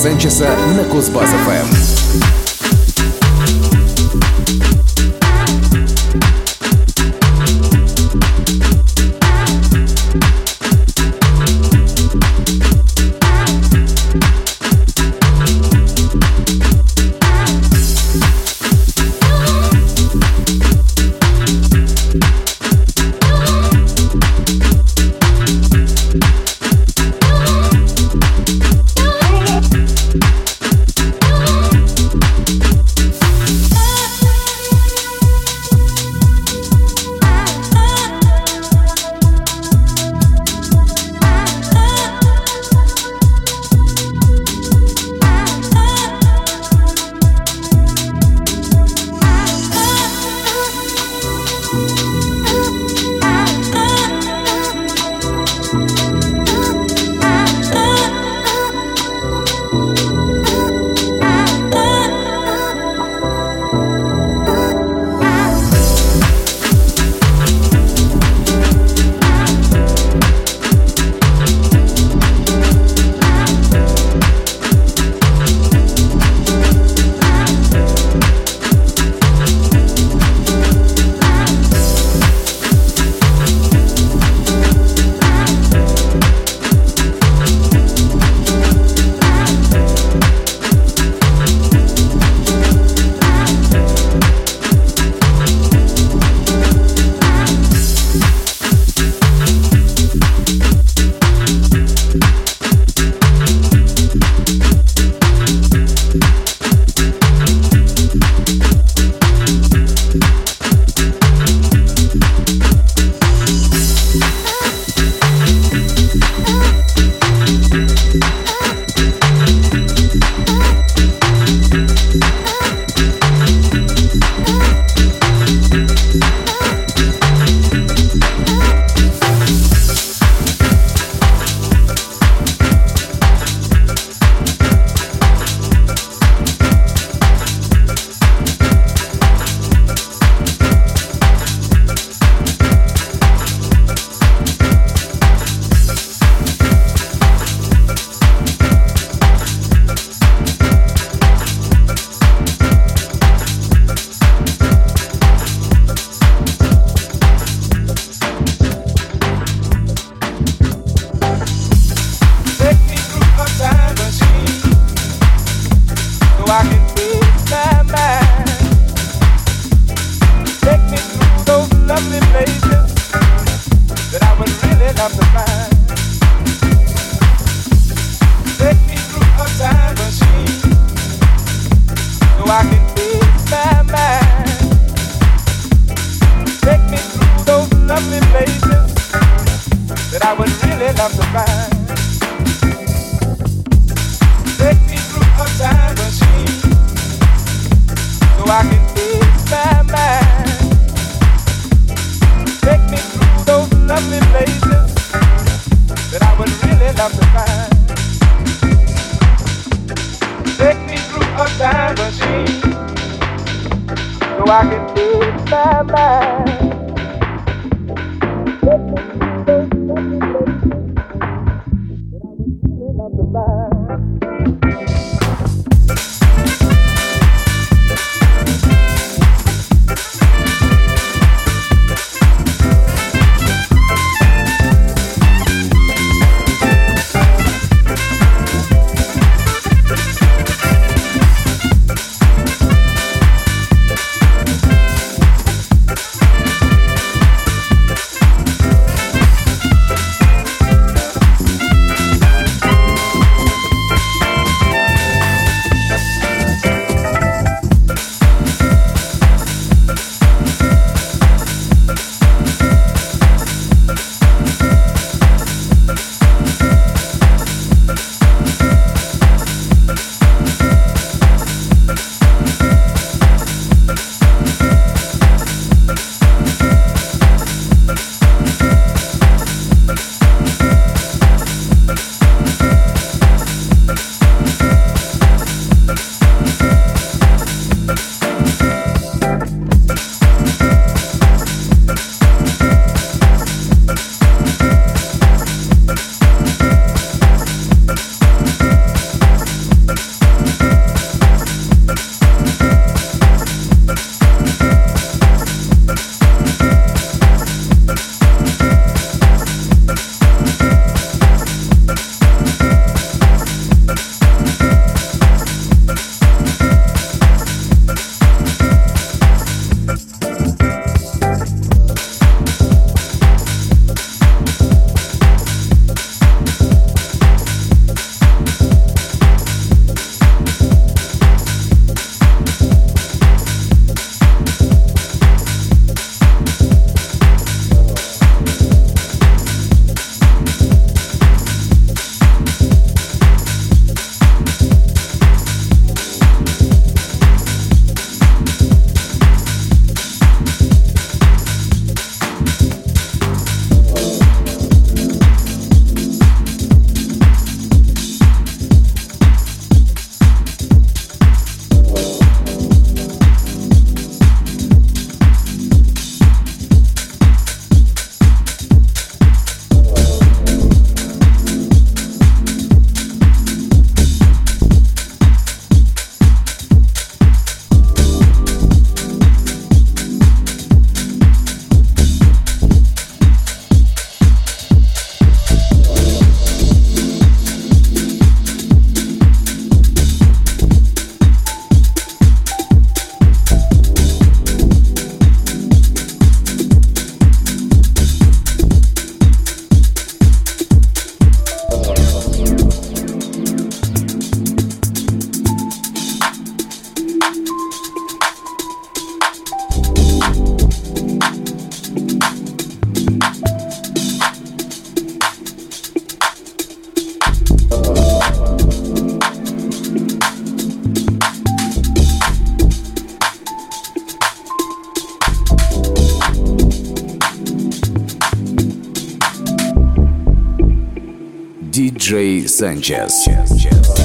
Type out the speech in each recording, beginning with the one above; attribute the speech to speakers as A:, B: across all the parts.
A: Диджея Санчеса на
B: Sanchez.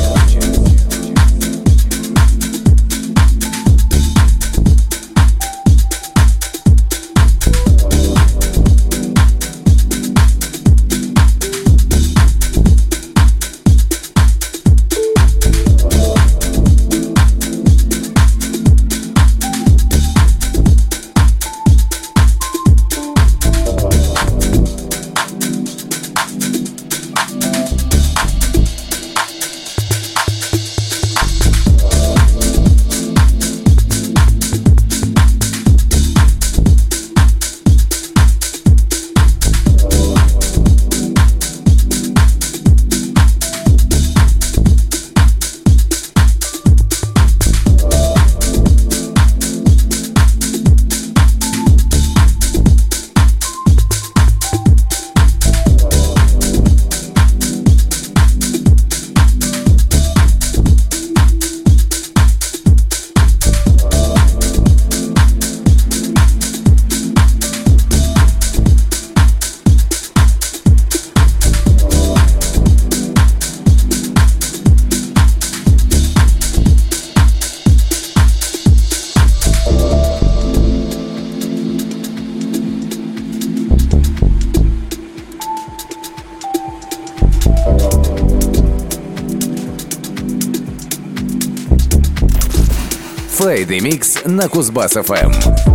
B: Friday Mix на Кузбасс-ФМ.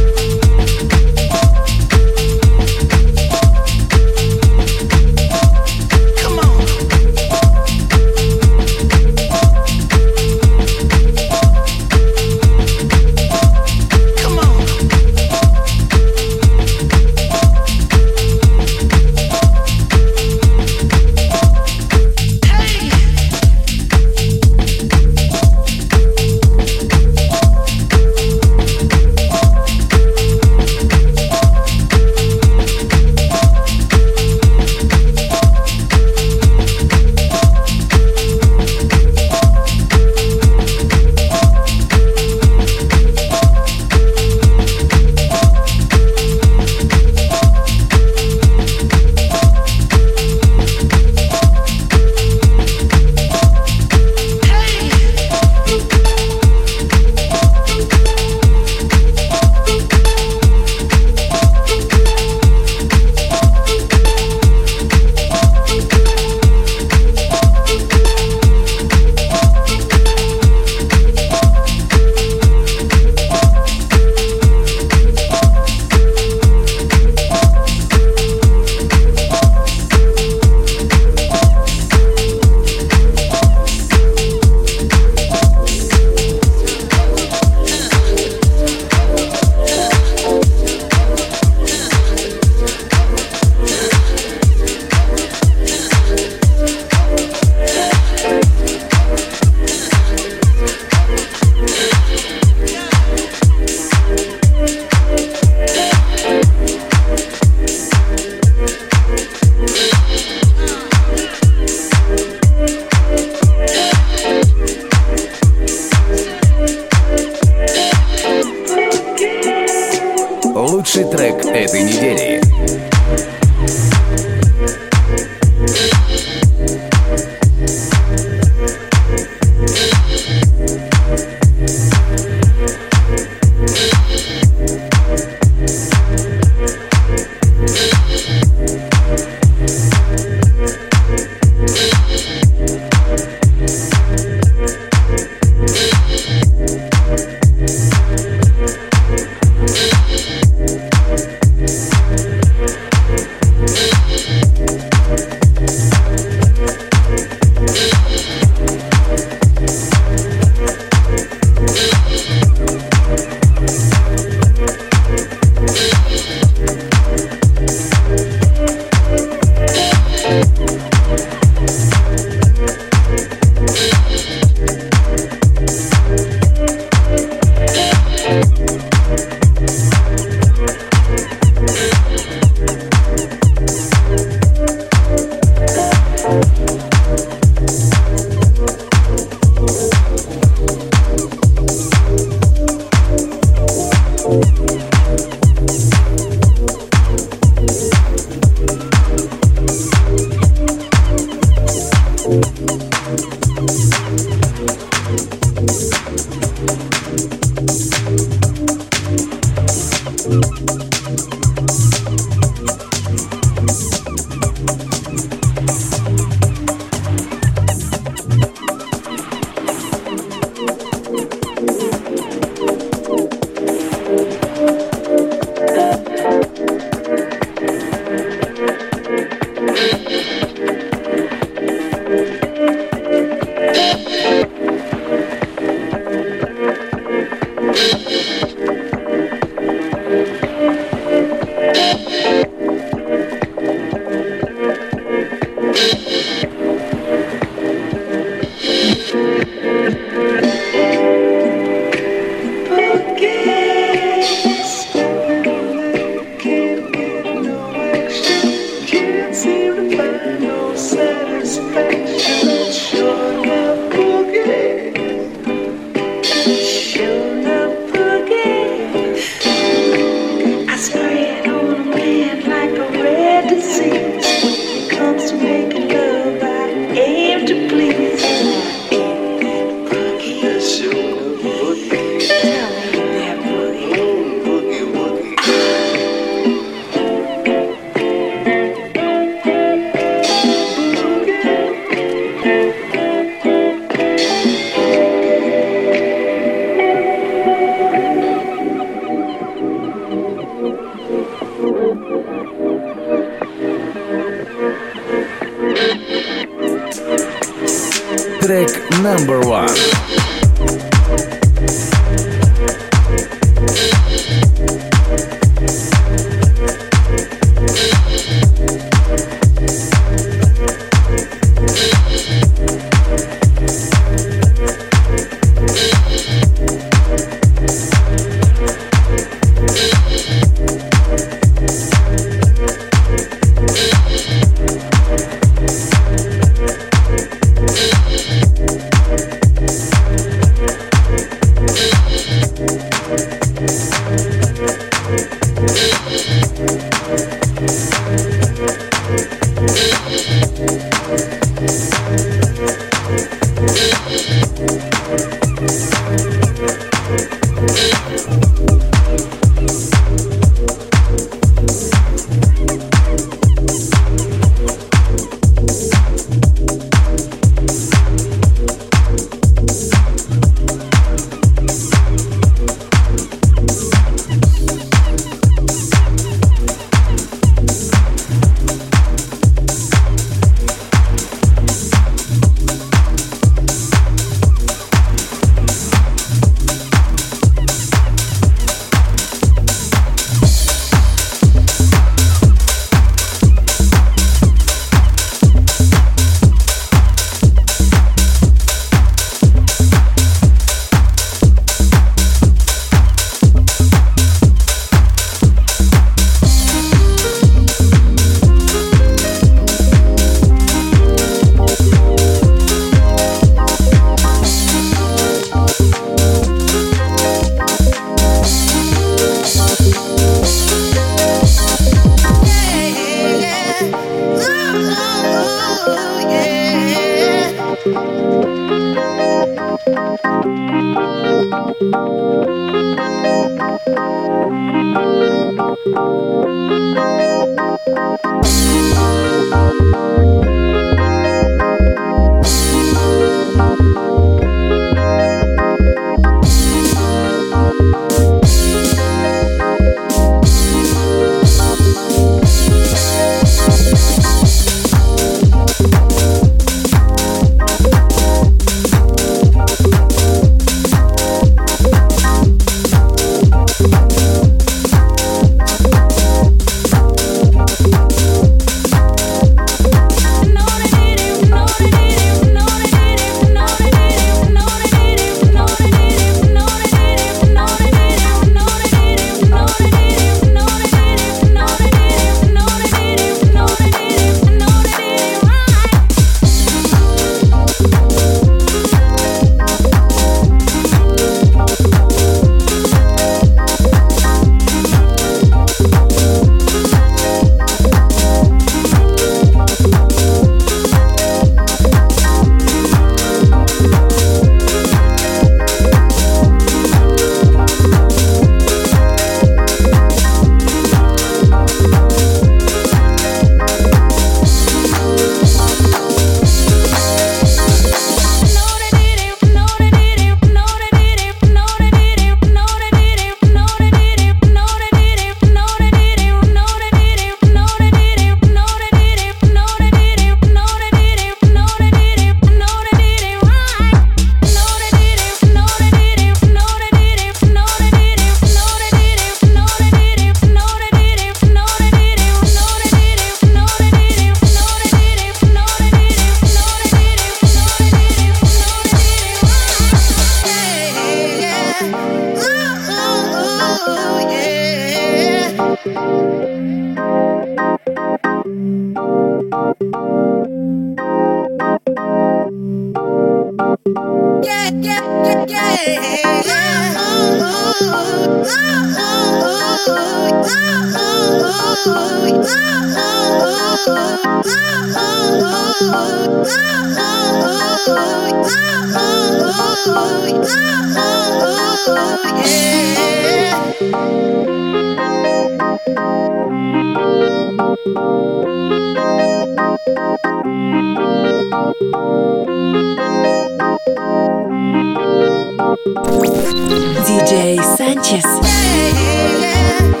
A: DJ Sanchez. Yeah,
B: yeah, yeah.